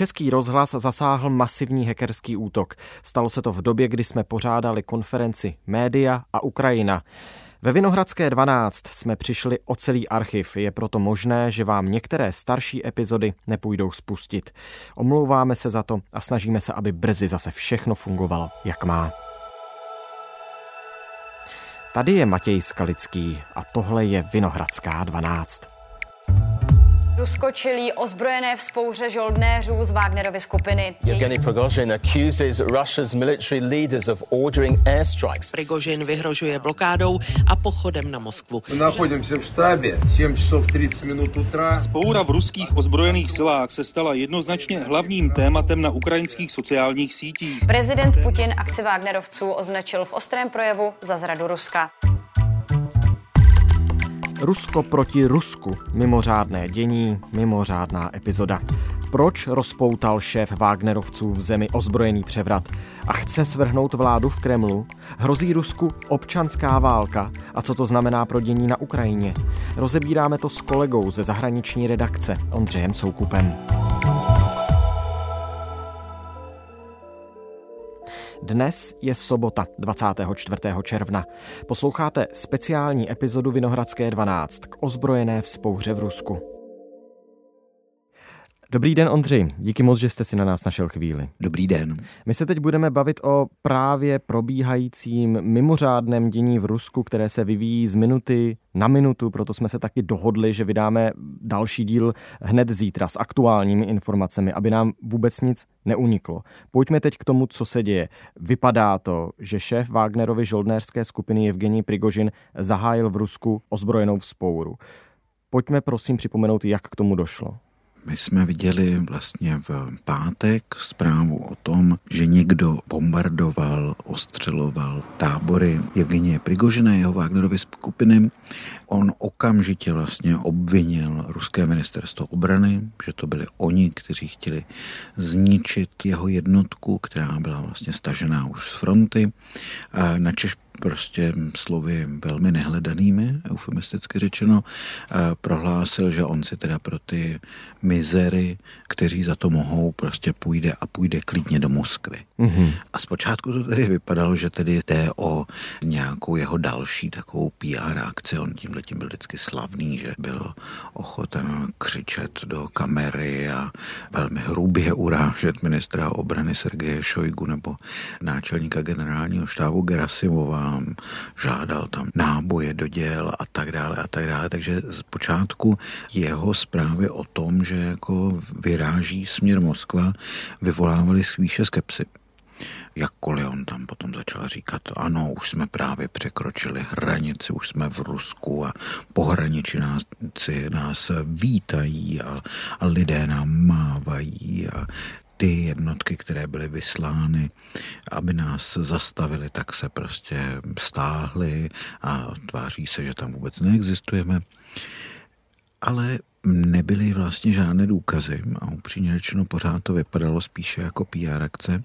Český rozhlas zasáhl masivní hackerský útok. Stalo se to v době, kdy jsme pořádali konferenci Média a Ukrajina. Ve Vinohradské 12 jsme přišli o celý archiv, je proto možné, že vám některé starší epizody nepůjdou spustit. Omlouváme se za to a snažíme se, aby brzy zase všechno fungovalo, jak má. Tady je Matěj Skalický a tohle je Vinohradská 12. Rusko čelí ozbrojené vzpouře žoldnéřů z Wagnerovy skupiny. Yevgeny Prigozhin accuses Russia's military leaders of ordering airstrikes. Prigozhin vyhrožuje blokádou a pochodem na Moskvu. Nachodimся v štábě, 7 časov 30 minut utra. Spoura v ruských ozbrojených silách se stala jednoznačně hlavním tématem na ukrajinských sociálních sítích. Prezident Putin akci Wagnerovců označil v ostrém projevu za zradu Ruska. Rusko proti Rusku. Mimořádné dění, mimořádná epizoda. Proč rozpoutal šéf Wagnerovců v zemi ozbrojený převrat a chce svrhnout vládu v Kremlu? Hrozí Rusku občanská válka a co to znamená pro dění na Ukrajině? Rozebíráme to s kolegou ze zahraniční redakce Ondřejem Soukupem. Dnes je sobota 24. června. Posloucháte speciální epizodu Vinohradské 12 k ozbrojené vzpouře v Rusku. Dobrý den, Ondřej. Díky moc, že jste si na nás našel chvíli. Dobrý den. My se teď budeme bavit o právě probíhajícím mimořádném dění v Rusku, které se vyvíjí z minuty na minutu, proto jsme se taky dohodli, že vydáme další díl hned zítra s aktuálními informacemi, aby nám vůbec nic neuniklo. Pojďme teď k tomu, co se děje. Vypadá to, že šéf Wagnerovy žoldnérské skupiny Evgení Prigožin zahájil v Rusku ozbrojenou vzpouru. Pojďme prosím připomenout, jak k tomu došlo. My jsme viděli vlastně v pátek zprávu o tom, že někdo bombardoval, ostřeloval tábory Evgenie Prigožina, jeho Wagnerovy skupiny. On okamžitě vlastně obvinil ruské ministerstvo obrany, že to byli oni, kteří chtěli zničit jeho jednotku, která byla vlastně stažená už z fronty. Načež prostě slovy velmi nehledanými, eufemisticky řečeno, prohlásil, že on si teda pro ty mizery, kteří za to mohou, prostě půjde a půjde klidně do Moskvy. Mm-hmm. A zpočátku to tedy vypadalo, že tedy jde o nějakou jeho další takovou PR akci. On tímhle tím byl vždycky slavný, že byl ochoten křičet do kamery a velmi hrubě urážet ministra obrany Sergeje Šojgu nebo náčelníka generálního štábu Gerasimova žádal tam náboje do děl a tak dále a tak dále. Takže z počátku jeho zprávy o tom, že jako vyráží směr Moskva, vyvolávaly spíše skepsy. Jakkoliv on tam potom začal říkat, ano, už jsme právě překročili hranici, už jsme v Rusku a pohraniči nás, nás vítají a, a lidé nám mávají a ty jednotky, které byly vyslány, aby nás zastavili, tak se prostě stáhly a tváří se, že tam vůbec neexistujeme. Ale nebyly vlastně žádné důkazy a upřímně řečeno pořád to vypadalo spíše jako PR akce,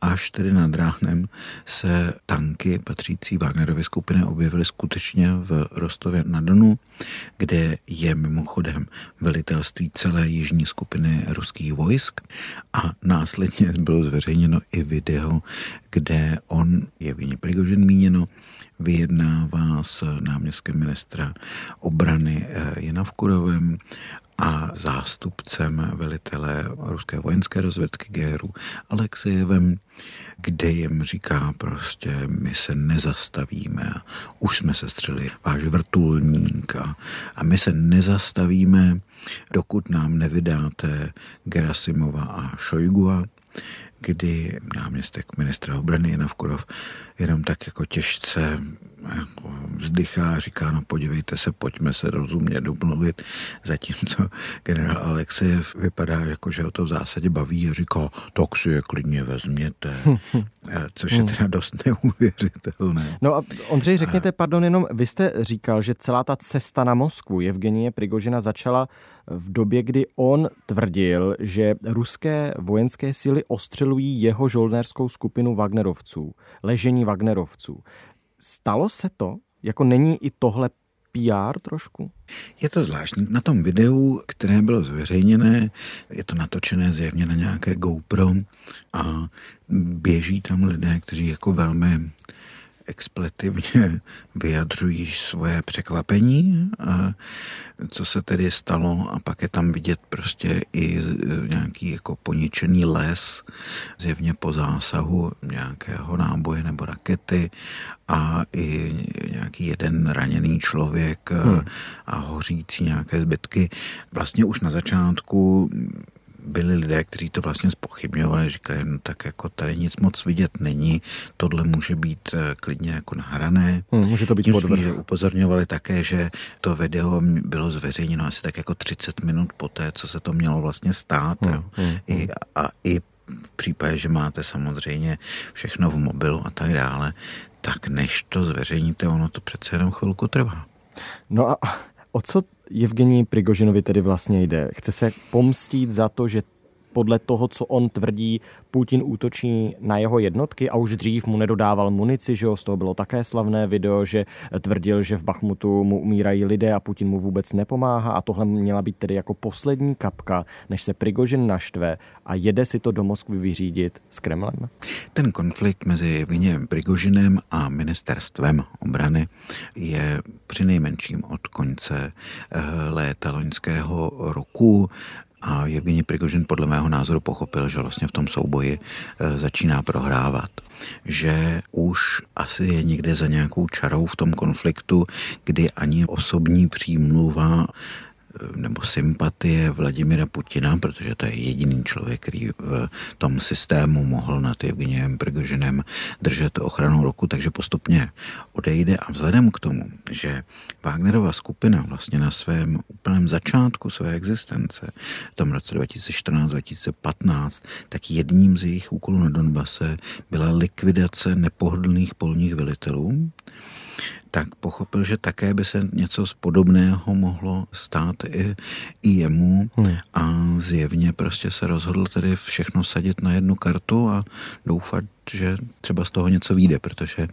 až tedy nad ránem se tanky patřící Wagnerově skupině objevily skutečně v Rostově na Donu, kde je mimochodem velitelství celé jižní skupiny ruských vojsk a následně bylo zveřejněno i video, kde on, je Vině Prigožin míněno, vyjednává s náměstkem ministra obrany eh, Jana Vkurovem a zástupcem velitele ruské vojenské rozvědky GRU Alexejevem, kde jim říká prostě, my se nezastavíme, už jsme se střeli váš vrtulník a, a my se nezastavíme, dokud nám nevydáte Gerasimova a Šojgua, kdy náměstek ministra obrany Jana Vkurov jenom tak jako těžce jako vzdychá a říká, no podívejte se, pojďme se rozumně domluvit, zatímco generál Alexejev vypadá jako, že ho to v zásadě baví a říká, tak si je klidně vezměte, což je teda dost neuvěřitelné. No a Ondřej, řekněte, pardon, jenom vy jste říkal, že celá ta cesta na Moskvu Evgenie Prigožina začala v době, kdy on tvrdil, že ruské vojenské síly ostřelují jeho žoldnérskou skupinu Wagnerovců, ležení Wagnerovců. Stalo se to? Jako není i tohle PR trošku? Je to zvláštní. Na tom videu, které bylo zveřejněné, je to natočené zjevně na nějaké GoPro a běží tam lidé, kteří jako velmi expletivně vyjadřují svoje překvapení, a co se tedy stalo a pak je tam vidět prostě i nějaký jako poničený les, zjevně po zásahu nějakého náboje nebo rakety a i nějaký jeden raněný člověk hmm. a hořící nějaké zbytky. Vlastně už na začátku byli lidé, kteří to vlastně spochybňovali, říkali, no tak jako tady nic moc vidět není, tohle může být eh, klidně jako nahrané. Hmm, může to být podvrh. že upozorňovali také, že to video bylo zveřejněno asi tak jako 30 minut poté, co se to mělo vlastně stát. Hmm, hmm, I, hmm. a i v případě, že máte samozřejmě všechno v mobilu a tak dále, tak než to zveřejníte, ono to přece jenom chvilku trvá. No a o co Evgenii Prigožinovi tedy vlastně jde. Chce se pomstít za to, že podle toho, co on tvrdí, Putin útočí na jeho jednotky a už dřív mu nedodával munici, že jo, z toho bylo také slavné video, že tvrdil, že v Bachmutu mu umírají lidé a Putin mu vůbec nepomáhá a tohle měla být tedy jako poslední kapka, než se Prigožin naštve a jede si to do Moskvy vyřídit s Kremlem. Ten konflikt mezi Evgeniem Prigožinem a ministerstvem obrany je při nejmenším od konce eh, léta loňského roku. A Evgeni Prigožin podle mého názoru pochopil, že vlastně v tom souboji e, začíná prohrávat. Že už asi je někde za nějakou čarou v tom konfliktu, kdy ani osobní přímluva nebo sympatie Vladimira Putina, protože to je jediný člověk, který v tom systému mohl nad Evgeniem Prigožinem držet ochranu roku, takže postupně odejde. A vzhledem k tomu, že Wagnerova skupina vlastně na svém úplném začátku své existence, v tom roce 2014-2015, tak jedním z jejich úkolů na Donbase byla likvidace nepohodlných polních velitelů, tak pochopil, že také by se něco z podobného mohlo stát i, i jemu hmm. a zjevně prostě se rozhodl tedy všechno vsadit na jednu kartu a doufat, že třeba z toho něco vyjde, protože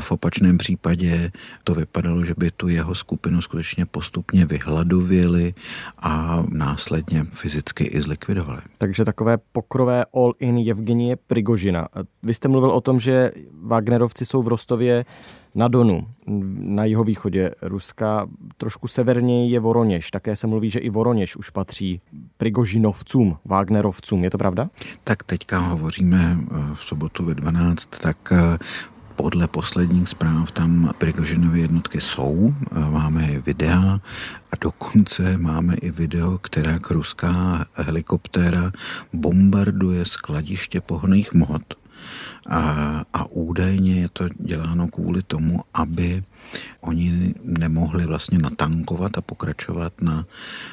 v opačném případě to vypadalo, že by tu jeho skupinu skutečně postupně vyhladověli a následně fyzicky i zlikvidovali. Takže takové pokrové all-in Evgenie Prigožina. Vy jste mluvil o tom, že Wagnerovci jsou v Rostově na Donu, na jihovýchodě Ruska. Trošku severněji je Voroněž. Také se mluví, že i Voroněž už patří Prigožinovcům, Wagnerovcům. Je to pravda? Tak teďka hovoříme eh, v sobotu ve 12, tak eh, podle posledních zpráv tam Prigožinovy jednotky jsou, eh, máme videa a dokonce máme i video, která ruská helikoptéra bombarduje skladiště pohonných hmot a, a údajně je to děláno kvůli tomu, aby oni nemohli vlastně natankovat a pokračovat na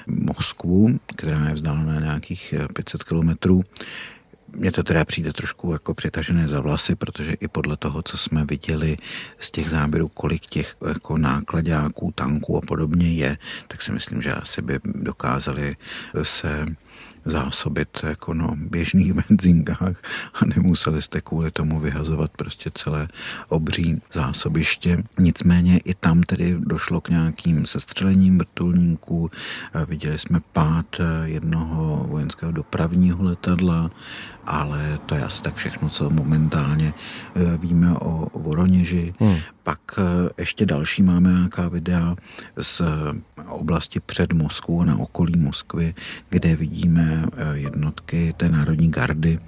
Moskvu, která je vzdálená nějakých 500 kilometrů. Mně to teda přijde trošku jako přitažené za vlasy, protože i podle toho, co jsme viděli z těch záběrů, kolik těch jako nákladáků, tanků a podobně je, tak si myslím, že asi by dokázali se zásobit jako no běžných benzínkách a nemuseli jste kvůli tomu vyhazovat prostě celé obří zásobiště. Nicméně i tam tedy došlo k nějakým sestřelením vrtulníků. Viděli jsme pád jednoho vojenského dopravního letadla, ale to je asi tak všechno, co momentálně eh, víme o Voroněži. Hmm. Pak eh, ještě další máme nějaká videa z oblasti před Moskvou na okolí Moskvy, kde vidíme eh, jednotky té národní gardy,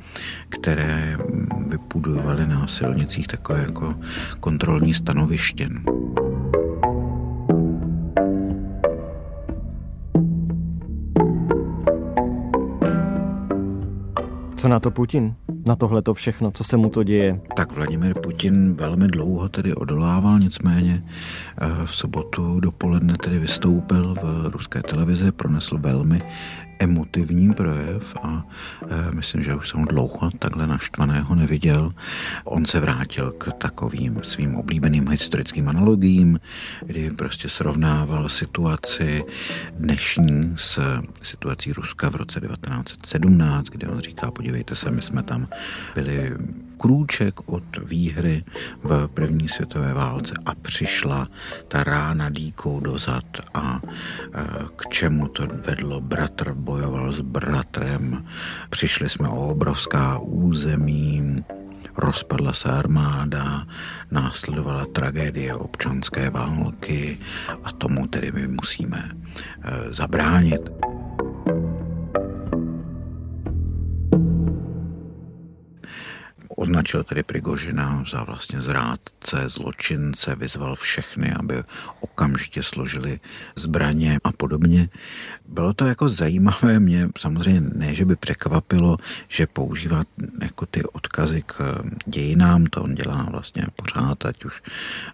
které mm, vybudovaly na silnicích takové jako kontrolní stanoviště. Co na to Putin? Na tohle to všechno, co se mu to děje? Tak Vladimir Putin velmi dlouho tedy odolával, nicméně eh, v sobotu dopoledne tedy vystoupil v ruské televizi, pronesl velmi emotivní projev a e, myslím, že už jsem dlouho takhle naštvaného neviděl. On se vrátil k takovým svým oblíbeným historickým analogím, kdy prostě srovnával situaci dnešní s situací Ruska v roce 1917, kde on říká, podívejte se, my jsme tam byli krůček od výhry v první světové válce a přišla ta rána dýkou dozad a e, k čemu to vedlo. Bratr bojoval s bratrem, přišli jsme o obrovská území, rozpadla se armáda, následovala tragédie občanské války a tomu tedy my musíme e, zabránit. Označil tedy Prigožina za vlastně zrádce, zločince, vyzval všechny, aby okamžitě složili zbraně a podobně. Bylo to jako zajímavé, mě samozřejmě ne, že by překvapilo, že používá jako ty odkazy k dějinám, to on dělá vlastně pořád, ať už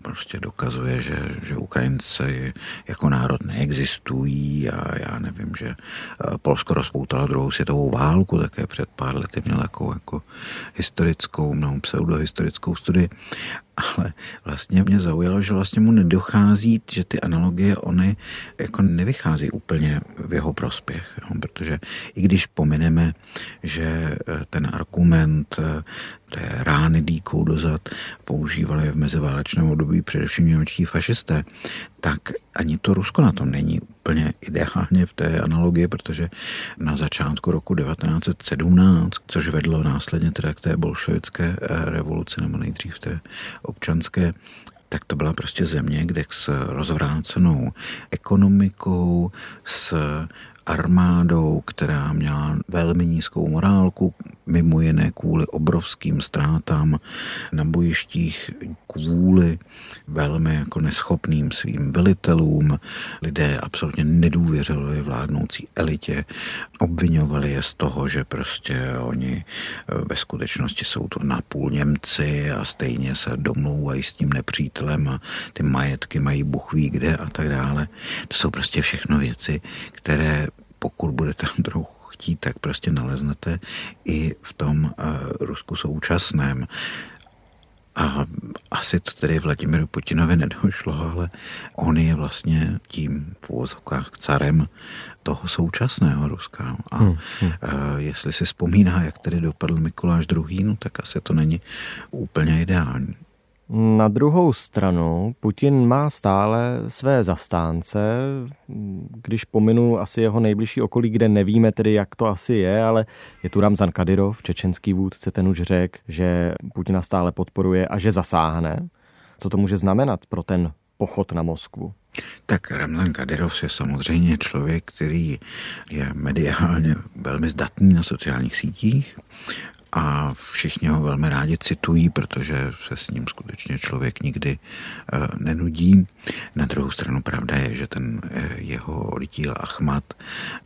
prostě dokazuje, že, že Ukrajinci jako národ neexistují a já nevím, že Polsko rozpoutalo druhou světovou válku, také před pár lety měl jako, jako historickou historickou, no, pseudohistorickou studii, ale vlastně mě zaujalo, že vlastně mu nedochází, že ty analogie, ony jako nevychází úplně v jeho prospěch, jo, protože i když pomineme, že eh, ten argument eh, té rány dýkou dozad používali v meziválečném období především němečtí fašisté, tak ani to Rusko na tom není úplně ideálně v té analogii, protože na začátku roku 1917, což vedlo následně teda k té bolševické eh, revoluci, nebo nejdřív té občanské, tak to byla prostě země, kde s rozvrácenou ekonomikou, s armádou, která měla velmi nízkou morálku, mimo jiné kvůli obrovským ztrátám na bojištích, kvůli velmi jako neschopným svým velitelům. Lidé absolutně nedůvěřovali vládnoucí elitě, obvinovali je z toho, že prostě oni eh, ve skutečnosti jsou to napůl Němci a stejně se domlouvají s tím nepřítelem a ty majetky mají buchví kde a tak dále. To jsou prostě všechno věci, které pokud budete trochu chtít, tak prostě naleznete i v tom uh, Rusku současném. A asi to tedy Vladimiru Putinovi nedošlo, ale on je vlastně tím v úvozovkách carem toho současného Ruska. A hmm, hmm. Uh, jestli si vzpomíná, jak tedy dopadl Mikuláš II., no tak asi to není úplně ideální. Na druhou stranu Putin má stále své zastánce, když pominu asi jeho nejbližší okolí, kde nevíme tedy, jak to asi je, ale je tu Ramzan Kadyrov, čečenský vůdce, ten už řekl, že Putina stále podporuje a že zasáhne. Co to může znamenat pro ten pochod na Moskvu? Tak Ramzan Kadyrov je samozřejmě člověk, který je mediálně velmi zdatný na sociálních sítích a všichni ho velmi rádi citují, protože se s ním skutečně člověk nikdy uh, nenudí. Na druhou stranu pravda je, že ten uh, jeho odíl Achmat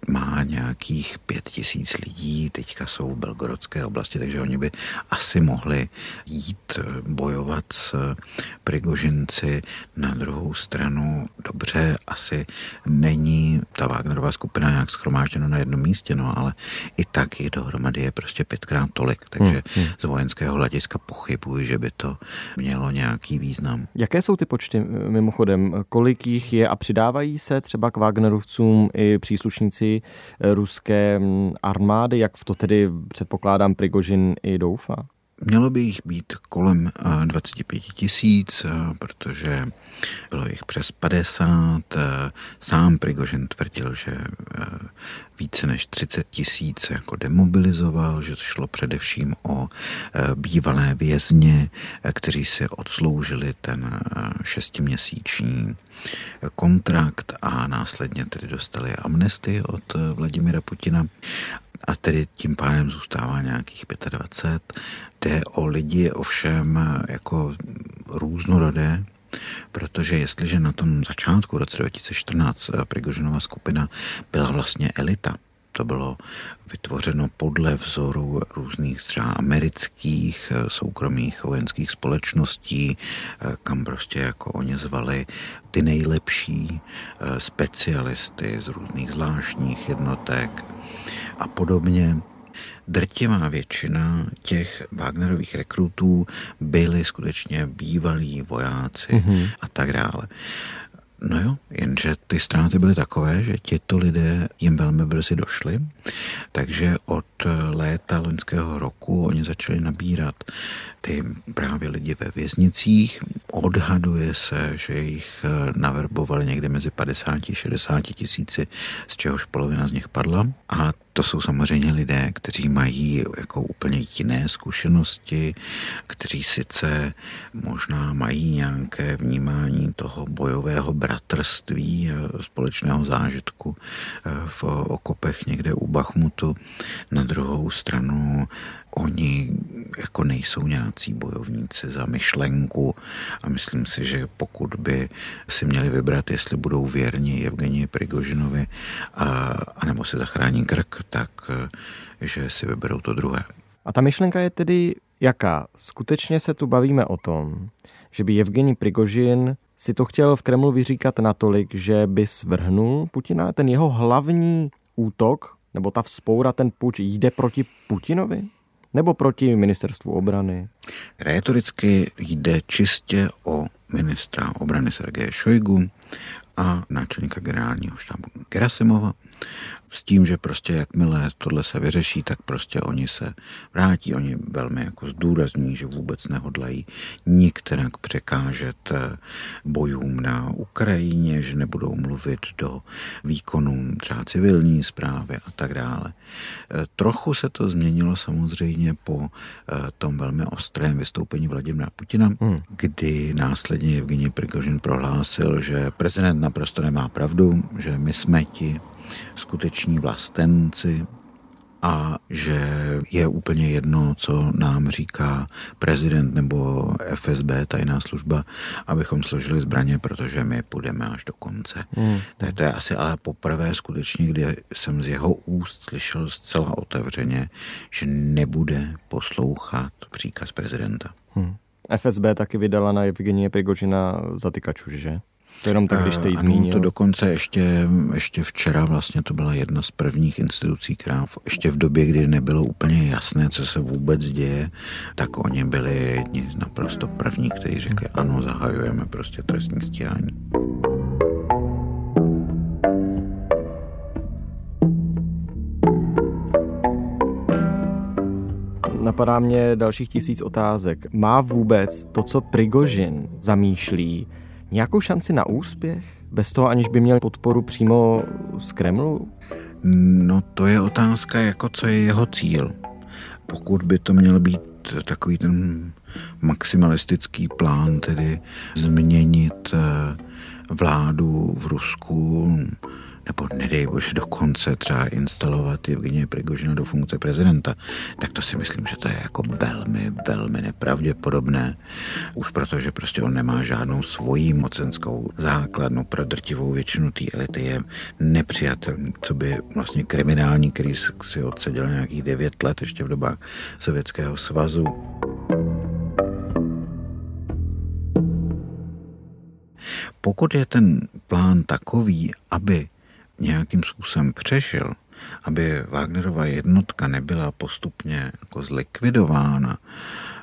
má nějakých pět tisíc lidí, teďka jsou v Belgorodské oblasti, takže oni by asi mohli jít uh, bojovat s Prigožinci. Na druhou stranu dobře, asi není ta Wagnerová skupina nějak schromážděna na jednom místě, no ale i tak je dohromady je prostě pětkrát tolik takže hmm, hmm. z vojenského hlediska pochybuji, že by to mělo nějaký význam. Jaké jsou ty počty mimochodem? Kolik jich je a přidávají se třeba k Wagnerovcům i příslušníci ruské armády? Jak v to tedy předpokládám Prigožin i doufá? Mělo by jich být kolem 25 eh, tisíc, eh, protože bylo jich přes 50. Eh, sám Prigožin tvrdil, že více než 30 tisíc jako demobilizoval, že to šlo především o bývalé vězně, kteří si odsloužili ten šestiměsíční kontrakt a následně tedy dostali amnestii od Vladimira Putina a tedy tím pádem zůstává nějakých 25. Jde o lidi ovšem jako různorodé, protože jestliže na tom začátku roce 2014 Prigožinova skupina byla vlastně elita, to bylo vytvořeno podle vzoru různých třeba amerických soukromých vojenských společností, kam prostě jako oni zvali ty nejlepší specialisty z různých zvláštních jednotek a podobně. Drtivá většina těch Wagnerových rekrutů byli skutečně bývalí vojáci mm-hmm. a tak dále. No jo, jenže ty ztráty byly takové, že tito lidé jim velmi brzy došli, takže od léta loňského roku oni začali nabírat ty právě lidi ve věznicích. Odhaduje se, že jich naverbovali někde mezi 50 a 60 tisíci, z čehož polovina z nich padla. A to jsou samozřejmě lidé, kteří mají jako úplně jiné zkušenosti, kteří sice možná mají nějaké vnímání toho bojového bratrství, společného zážitku eh, v okopech někde u Bachmutu. Na druhou stranu oni jako nejsou nějací bojovníci za myšlenku a myslím si, že pokud by si měli vybrat, jestli budou věrni Evgenii Prigožinovi a, anebo si zachrání krk, tak že si vyberou to druhé. A ta myšlenka je tedy jaká? Skutečně se tu bavíme o tom, že by Evgeni Prigožin si to chtěl v Kremlu vyříkat natolik, že by svrhnul Putina. Ten jeho hlavní útok, nebo ta vzpoura, ten puč jde proti Putinovi? Nebo proti ministerstvu obrany? Rétoricky jde čistě o ministra obrany Sergeje Šojgu a náčelníka generálního štábu Gerasimova s tím, že prostě jakmile tohle se vyřeší, tak prostě oni se vrátí. Oni velmi jako zdůrazní, že vůbec nehodlají nikterak překážet eh, bojům na Ukrajině, že nebudou mluvit do výkonů třeba civilní zprávy a tak dále. Eh, trochu se to změnilo samozřejmě po eh, tom velmi ostrém vystoupení Vladimira Putina, hmm. kdy následně Evgeni Prigožin prohlásil, že prezident naprosto nemá pravdu, že my jsme ti skuteční vlastenci a že je úplně jedno, co nám říká prezident nebo FSB, tajná služba, abychom složili zbraně, protože my půjdeme až do konce. To, je, to je asi ale poprvé skutečně, kdy jsem z jeho úst slyšel zcela otevřeně, že nebude poslouchat příkaz prezidenta. Hmm. FSB taky vydala na Evgenie Prigožina zatykačů, že? To jenom tak, když jste ji zmínil. to dokonce ještě, ještě včera vlastně to byla jedna z prvních institucí, která v, ještě v době, kdy nebylo úplně jasné, co se vůbec děje, tak oni byli jedni naprosto první, kteří řekli, ano, zahajujeme prostě trestní stíhání. Napadá mě dalších tisíc otázek. Má vůbec to, co Prigožin zamýšlí, nějakou šanci na úspěch, bez toho aniž by měl podporu přímo z Kremlu? No to je otázka, jako co je jeho cíl. Pokud by to měl být takový ten maximalistický plán, tedy změnit eh, vládu v Rusku, nebo nedej bože dokonce třeba instalovat Evgenie Prigožina do funkce prezidenta, tak to si myslím, že to je jako velmi, velmi nepravděpodobné. Už protože prostě on nemá žádnou svoji mocenskou základnu pro drtivou většinu té elity je nepřijatelný, co by vlastně kriminální, který si odseděl nějakých devět let ještě v dobách Sovětského svazu. Pokud je ten plán takový, aby nějakým způsobem přežil, aby Wagnerova jednotka nebyla postupně jako zlikvidována,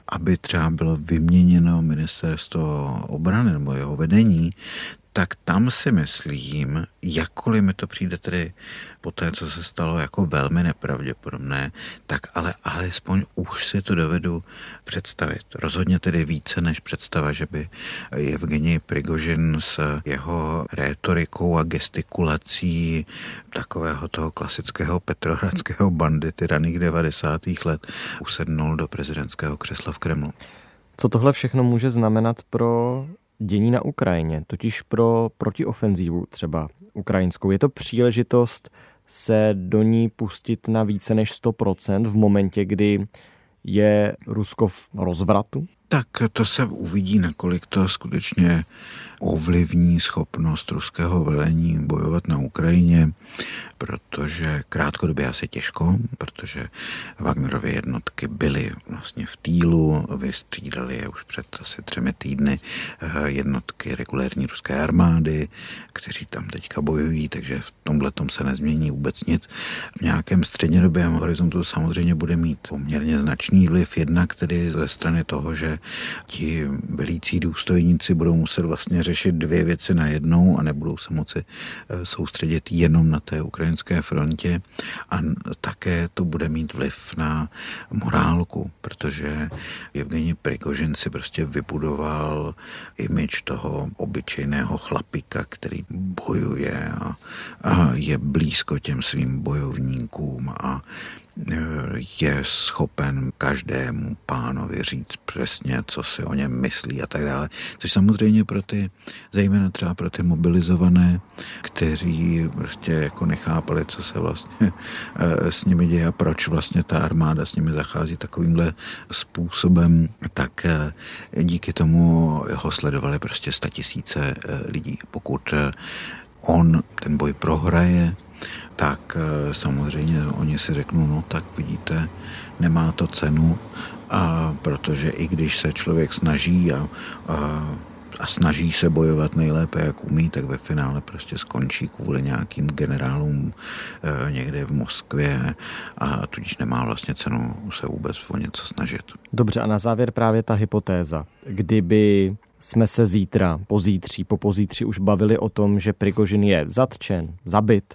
aby třeba bylo vyměněno ministerstvo obrany nebo jeho vedení, tak tam si myslím, jakkoliv mi to přijde tedy po té, co se stalo jako velmi nepravděpodobné, tak ale alespoň už si to dovedu představit. Rozhodně tedy více než představa, že by Evgenij Prigožin s jeho rétorikou a gestikulací takového toho klasického petrohradského bandity raných 90. let usednul do prezidentského křesla v Kremlu. Co tohle všechno může znamenat pro dění na Ukrajině, totiž pro protiofenzívu třeba ukrajinskou. Je to příležitost se do ní pustit na více než 100% v momentě, kdy je Rusko v rozvratu? Tak to se uvidí, nakolik to skutečně ovlivní schopnost ruského velení bojovat na Ukrajině. protože krátkodobě asi těžko, protože Wagnerovy jednotky byly vlastně v týlu, vystřídali je už před asi třemi týdny eh, jednotky regulérní ruské armády, kteří tam teďka bojují, takže v tomhle tom se nezmění vůbec nic. V nějakém střednědobém horizontu samozřejmě bude mít poměrně značný vliv jednak tedy ze strany toho, že ti velící důstojníci budou muset vlastně řešit dvě věci najednou a nebudou se moci eh, soustředit jenom na té ukrajinské frontě. A také to bude mít vliv na morálku, protože Evgeni Prigožin si prostě vybudoval imič toho obyčejného chlapika, který bojuje a, a je blízko těm svým bojovníkům a je schopen každému pánovi říct přesně, co si o něm myslí a tak dále. Což samozřejmě pro ty, zejména třeba pro ty mobilizované, kteří prostě jako nechápali, co se vlastně eh, s nimi děje a proč vlastně ta armáda s nimi zachází takovýmhle způsobem, tak eh, díky tomu ho sledovali prostě tisíce eh, lidí. Pokud on ten boj prohraje, tak eh, samozřejmě oni si řeknou, no tak vidíte, nemá to cenu, a protože i když se člověk snaží a, a a snaží se bojovat nejlépe, jak umí, tak ve finále prostě skončí kvůli nějakým generálům e, někde v Moskvě a tudíž nemá vlastně cenu se vůbec o něco snažit. Dobře a na závěr právě ta hypotéza. Kdyby jsme se zítra, pozítří, po pozítří už bavili o tom, že Prigožin je zatčen, zabit,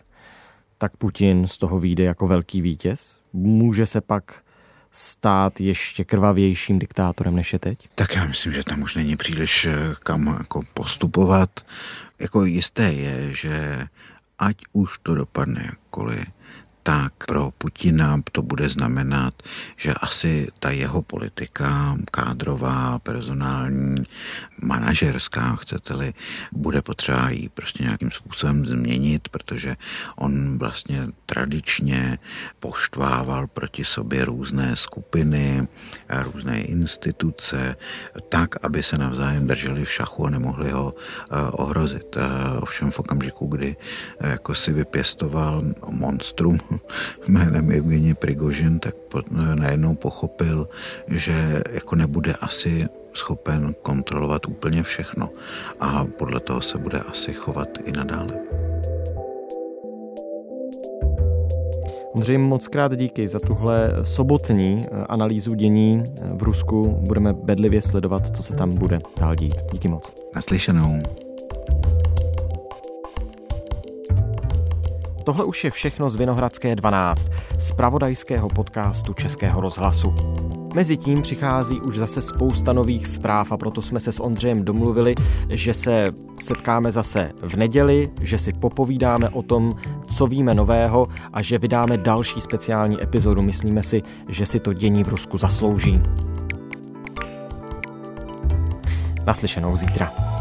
tak Putin z toho vyjde jako velký vítěz? Může se pak stát ještě krvavějším diktátorem než je teď? Tak já myslím, že tam už není příliš eh, kam jako postupovat. Jako jisté je, že ať už to dopadne jakkoliv, tak pro Putina to bude znamenat, že asi ta jeho politika kádrová, personální, manažerská, chcete-li, bude potřeba ji prostě nějakým způsobem změnit, protože on vlastně tradičně poštvával proti sobě různé skupiny, různé instituce, tak, aby se navzájem drželi v šachu a nemohli ho eh, ohrozit. Eh, ovšem v okamžiku, kdy eh, jako si vypěstoval monstrum jménem Evgenie Prigožin, tak najednou pochopil, že jako nebude asi schopen kontrolovat úplně všechno a podle toho se bude asi chovat i nadále. Ondřej, moc krát díky za tuhle sobotní eh, analýzu dění eh, v Rusku. Budeme bedlivě sledovat, co se tam bude dál dít. Díky moc. Naslyšenou. Tohle už je všechno z Vinohradské 12, z pravodajského podcastu Českého rozhlasu. Mezitím přichází už zase spousta nových zpráv a proto jsme se s Ondřejem domluvili, že se setkáme zase v neděli, že si popovídáme o tom, co víme nového a že vydáme další speciální epizodu. Myslíme si, že si to dění v Rusku zaslouží. Naslyšenou zítra.